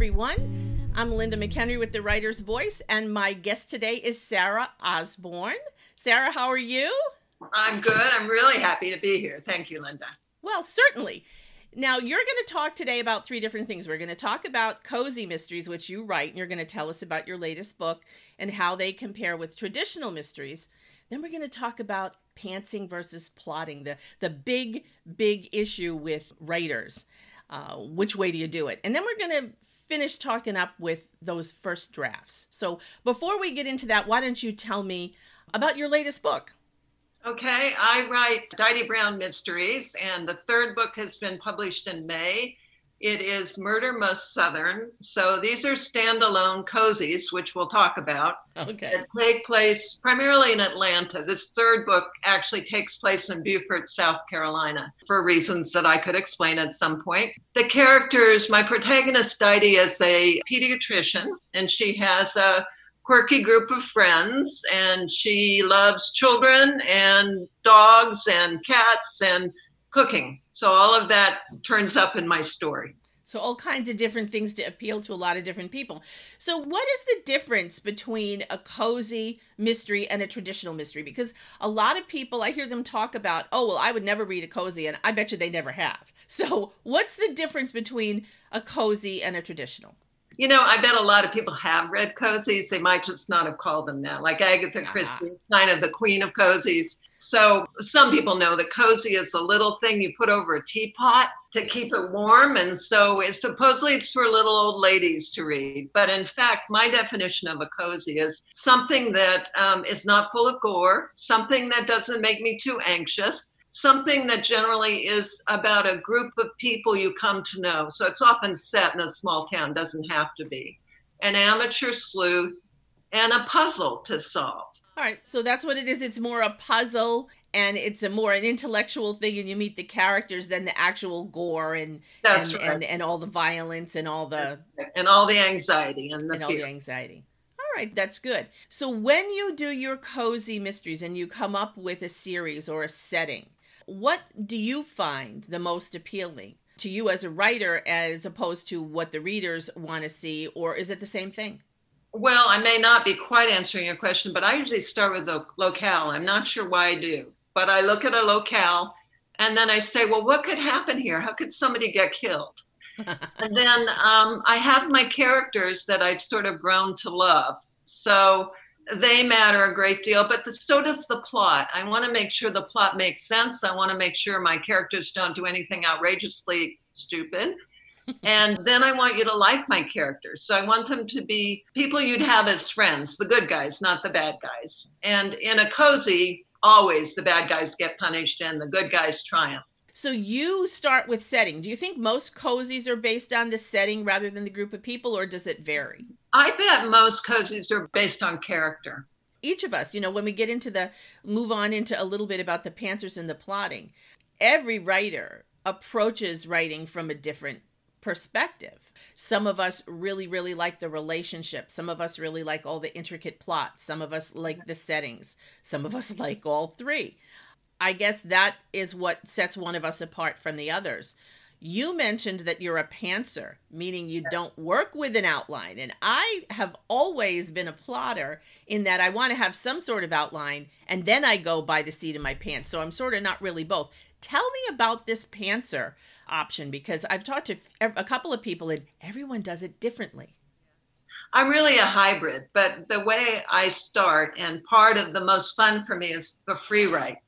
everyone. I'm Linda McHenry with the Writer's Voice, and my guest today is Sarah Osborne. Sarah, how are you? I'm good. I'm really happy to be here. Thank you, Linda. Well, certainly. Now, you're going to talk today about three different things. We're going to talk about cozy mysteries, which you write, and you're going to tell us about your latest book and how they compare with traditional mysteries. Then we're going to talk about pantsing versus plotting, the, the big, big issue with writers. Uh, which way do you do it? And then we're going to finish talking up with those first drafts. So before we get into that, why don't you tell me about your latest book? Okay, I write Ditie Brown Mysteries, and the third book has been published in May. It is Murder Most Southern. So these are standalone cozies, which we'll talk about. Okay. That take place primarily in Atlanta. This third book actually takes place in Beaufort, South Carolina, for reasons that I could explain at some point. The characters, my protagonist, Ditie, is a pediatrician, and she has a quirky group of friends, and she loves children and dogs and cats and cooking. So all of that turns up in my story. So all kinds of different things to appeal to a lot of different people. So what is the difference between a cozy mystery and a traditional mystery? Because a lot of people I hear them talk about, "Oh, well, I would never read a cozy," and I bet you they never have. So, what's the difference between a cozy and a traditional? You know, I bet a lot of people have read cozies. They might just not have called them that. Like Agatha uh-huh. Christie is kind of the queen of cozies. So some people know that cozy is a little thing you put over a teapot to keep it warm. And so it's supposedly it's for little old ladies to read. But in fact, my definition of a cozy is something that um, is not full of gore, something that doesn't make me too anxious, something that generally is about a group of people you come to know. So it's often set in a small town, doesn't have to be. An amateur sleuth and a puzzle to solve. All right, so that's what it is. It's more a puzzle and it's a more an intellectual thing and you meet the characters than the actual gore and that's and, right. and, and all the violence and all the and all the anxiety and the and all the anxiety. All right, that's good. So when you do your cozy mysteries and you come up with a series or a setting, what do you find the most appealing to you as a writer as opposed to what the readers want to see, or is it the same thing? Well, I may not be quite answering your question, but I usually start with the locale. I'm not sure why I do, but I look at a locale and then I say, well, what could happen here? How could somebody get killed? and then um, I have my characters that I've sort of grown to love. So they matter a great deal, but the, so does the plot. I want to make sure the plot makes sense. I want to make sure my characters don't do anything outrageously stupid. And then I want you to like my characters. So I want them to be people you'd have as friends, the good guys, not the bad guys. And in a cozy, always the bad guys get punished and the good guys triumph. So you start with setting. Do you think most cozies are based on the setting rather than the group of people, or does it vary? I bet most cozies are based on character. Each of us, you know, when we get into the move on into a little bit about the pantsers and the plotting, every writer approaches writing from a different perspective. Some of us really, really like the relationship. Some of us really like all the intricate plots. Some of us like the settings. Some of us like all three. I guess that is what sets one of us apart from the others. You mentioned that you're a pantser, meaning you yes. don't work with an outline. And I have always been a plotter in that I want to have some sort of outline and then I go by the seat of my pants. So I'm sort of not really both. Tell me about this pantser option because I've talked to a couple of people and everyone does it differently. I'm really a hybrid, but the way I start and part of the most fun for me is the free write.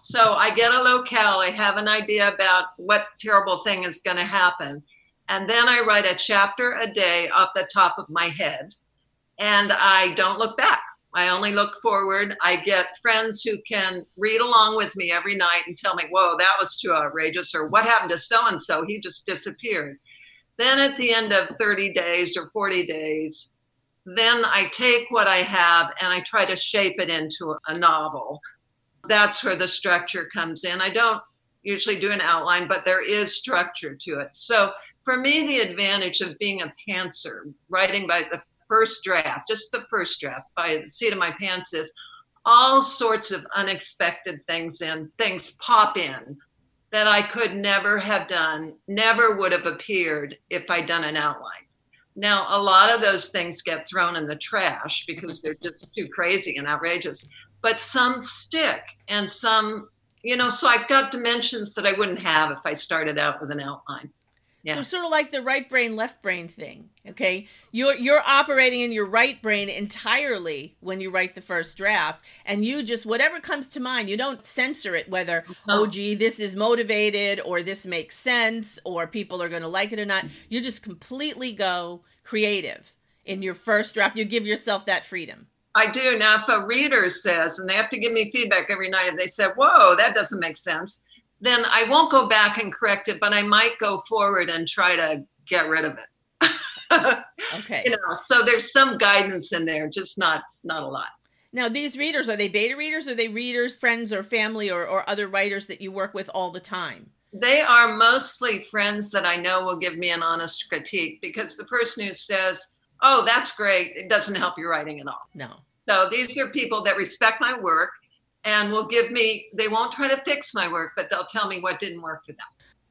So I get a locale, I have an idea about what terrible thing is going to happen. And then I write a chapter a day off the top of my head. And I don't look back. I only look forward. I get friends who can read along with me every night and tell me, whoa, that was too outrageous, or what happened to so and so? He just disappeared. Then at the end of 30 days or 40 days, then I take what I have and I try to shape it into a novel that's where the structure comes in. I don't usually do an outline, but there is structure to it. So for me, the advantage of being a pantser, writing by the first draft, just the first draft by the seat of my pants is all sorts of unexpected things and things pop in that I could never have done, never would have appeared if I'd done an outline. Now, a lot of those things get thrown in the trash because they're just too crazy and outrageous, but some stick and some, you know, so I've got dimensions that I wouldn't have if I started out with an outline. Yeah. So sort of like the right brain, left brain thing. Okay, you're you're operating in your right brain entirely when you write the first draft, and you just whatever comes to mind. You don't censor it whether oh gee this is motivated or this makes sense or people are going to like it or not. You just completely go creative in your first draft. You give yourself that freedom. I do now. If a reader says, and they have to give me feedback every night, and they say, "Whoa, that doesn't make sense." Then I won't go back and correct it, but I might go forward and try to get rid of it. okay. You know, so there's some guidance in there, just not not a lot. Now, these readers are they beta readers? Are they readers, friends, or family, or, or other writers that you work with all the time? They are mostly friends that I know will give me an honest critique because the person who says, "Oh, that's great," it doesn't help your writing at all. No. So these are people that respect my work and will give me they won't try to fix my work but they'll tell me what didn't work for them.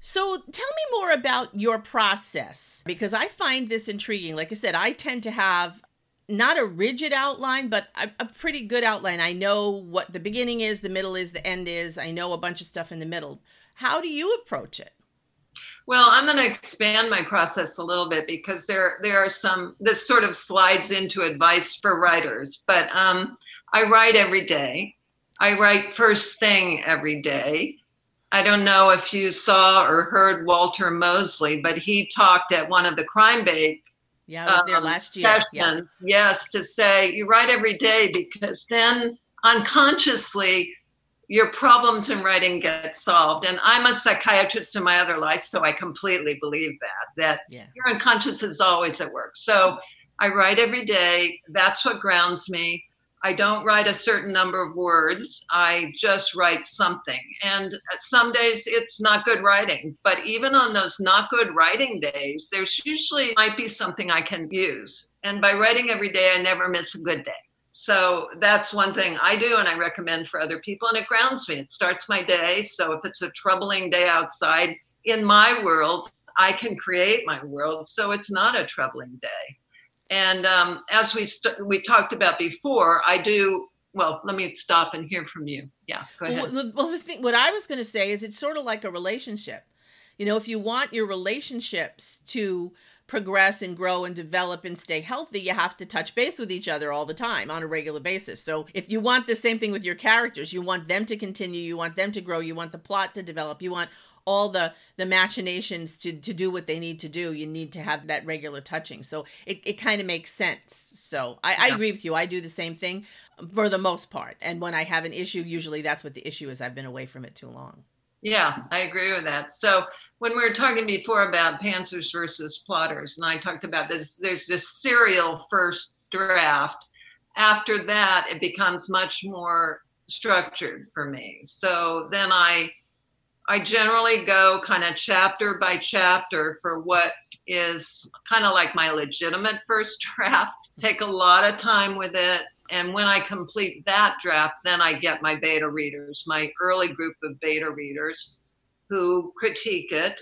So tell me more about your process because i find this intriguing. Like i said i tend to have not a rigid outline but a, a, pretty good outline. I know what the beginning is the middle is the end is. I know a bunch of stuff in the middle. How do you approach it? Well i'm going to expand my process a little bit because there there are some this sort of slides into advice for writers but um, i write every day I write first thing every day. I don't know if you saw or heard Walter Mosley, but he talked at one of the crime bake. Yeah, I was there um, last year. Yeah. Yes, to say you write every day because then unconsciously your problems in writing get solved. And I'm a psychiatrist in my other life, so I completely believe that, that yeah. your unconscious is always at work. So I write every day. That's what grounds me. I don't write a certain number of words. I just write something. And uh, some days it's not good writing, but even on those not good writing days, there's usually might be something I can use. And by writing every day, I never miss a good day. So that's one thing I do and I recommend for other people. And it grounds me. It starts my day. So if it's a troubling day outside in my world, I can create my world. So it's not a troubling day. And um, as we st- we talked about before, I do. Well, let me stop and hear from you. Yeah, go ahead. Well, well the thing, what I was going to say is, it's sort of like a relationship. You know, if you want your relationships to progress and grow and develop and stay healthy, you have to touch base with each other all the time on a regular basis. So, if you want the same thing with your characters, you want them to continue, you want them to grow, you want the plot to develop, you want all the the machinations to to do what they need to do you need to have that regular touching. So it, it kind of makes sense. So I, yeah. I agree with you. I do the same thing for the most part. And when i have an issue usually that's what the issue is. I've been away from it too long yeah i agree with that so when we were talking before about pantsers versus plotters and i talked about this there's this serial first draft after that it becomes much more structured for me so then i I generally go kind of chapter by chapter for what is kind of like my legitimate first draft. Take a lot of time with it. And when I complete that draft, then I get my beta readers, my early group of beta readers who critique it.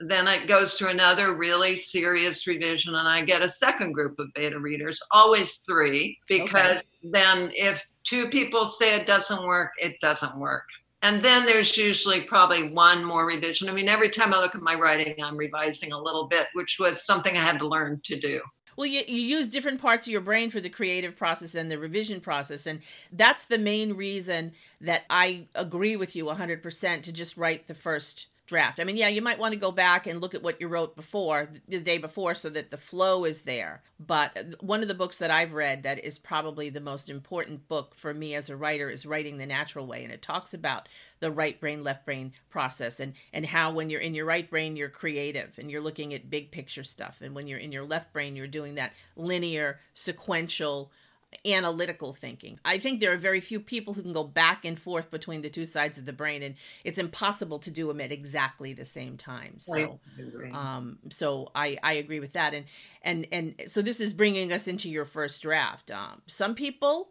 Then it goes to another really serious revision, and I get a second group of beta readers, always three, because okay. then if two people say it doesn't work, it doesn't work and then there's usually probably one more revision. I mean, every time I look at my writing, I'm revising a little bit, which was something I had to learn to do. Well, you, you use different parts of your brain for the creative process and the revision process. And that's the main reason that I agree with you 100% to just write the first draft. I mean, yeah, you might want to go back and look at what you wrote before the day before so that the flow is there. But uh, one of the books that I've read that is probably the most important book for me as a writer is Writing the Natural Way and it talks about the right brain left brain process and and how when you're in your right brain you're creative and you're looking at big picture stuff and when you're in your left brain you're doing that linear sequential analytical thinking. I think there are very few people who can go back and forth between the two sides of the brain, and it's impossible to do them at exactly the same time. So, um, so I I agree with that, and and and so this is bringing us into your first draft. Um, some people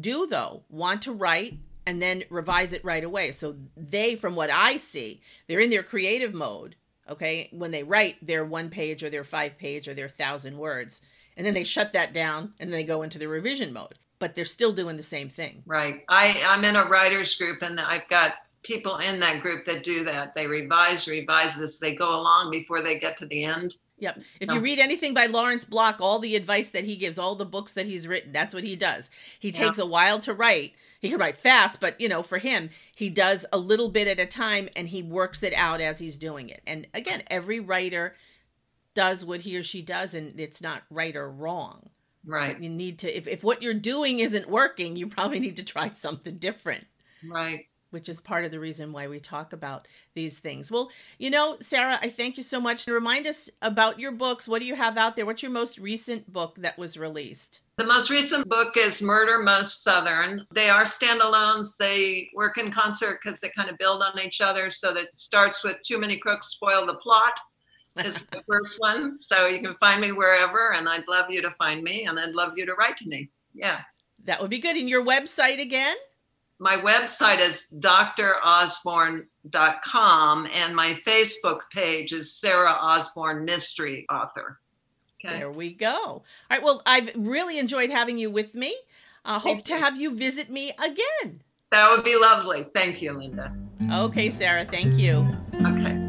do though want to write and then revise it right away. So they, from what I see, they're in their creative mode Okay. When they write, they're one page or they're five page or they're thousand words. And then they shut that down and then they go into the revision mode. But they're still doing the same thing. Right. I, I'm in a writers group and I've got people in that group that do that. They revise, revise this, they go along before they get to the end. Yep. If you read anything by Lawrence Block, all the advice that he gives, all the books that he's written, that's what he does. He takes a while to write. He can write fast, but you know, for him, he does a little bit at a time and he works it out as he's doing it. And again, every writer does what he or she does and it's not right or wrong. Right. But you need to if, if what you're doing isn't working, you probably need to try something different. Right which is part of the reason why we talk about these things. Well, you know, Sarah, I thank you so much. Remind us about your books. What do you have out there? What's your most recent book that was released? The most recent book is Murder Most Southern. They are standalones. They work in concert because they kind of build on each other. So that starts with Too Many Crooks Spoil the Plot is the first one. So you can find me wherever, and I'd love you to find me, and I'd love you to write to me. Yeah. That would be good. And your website again? my website is drosborne.com and my Facebook page is Sarah Osborne Mystery Author. Okay. There we go. All right. Well, I've really enjoyed having you with me. I uh, hope to have you visit me again. That would be lovely. Thank you, Linda. Okay, Sarah. Thank you. Okay.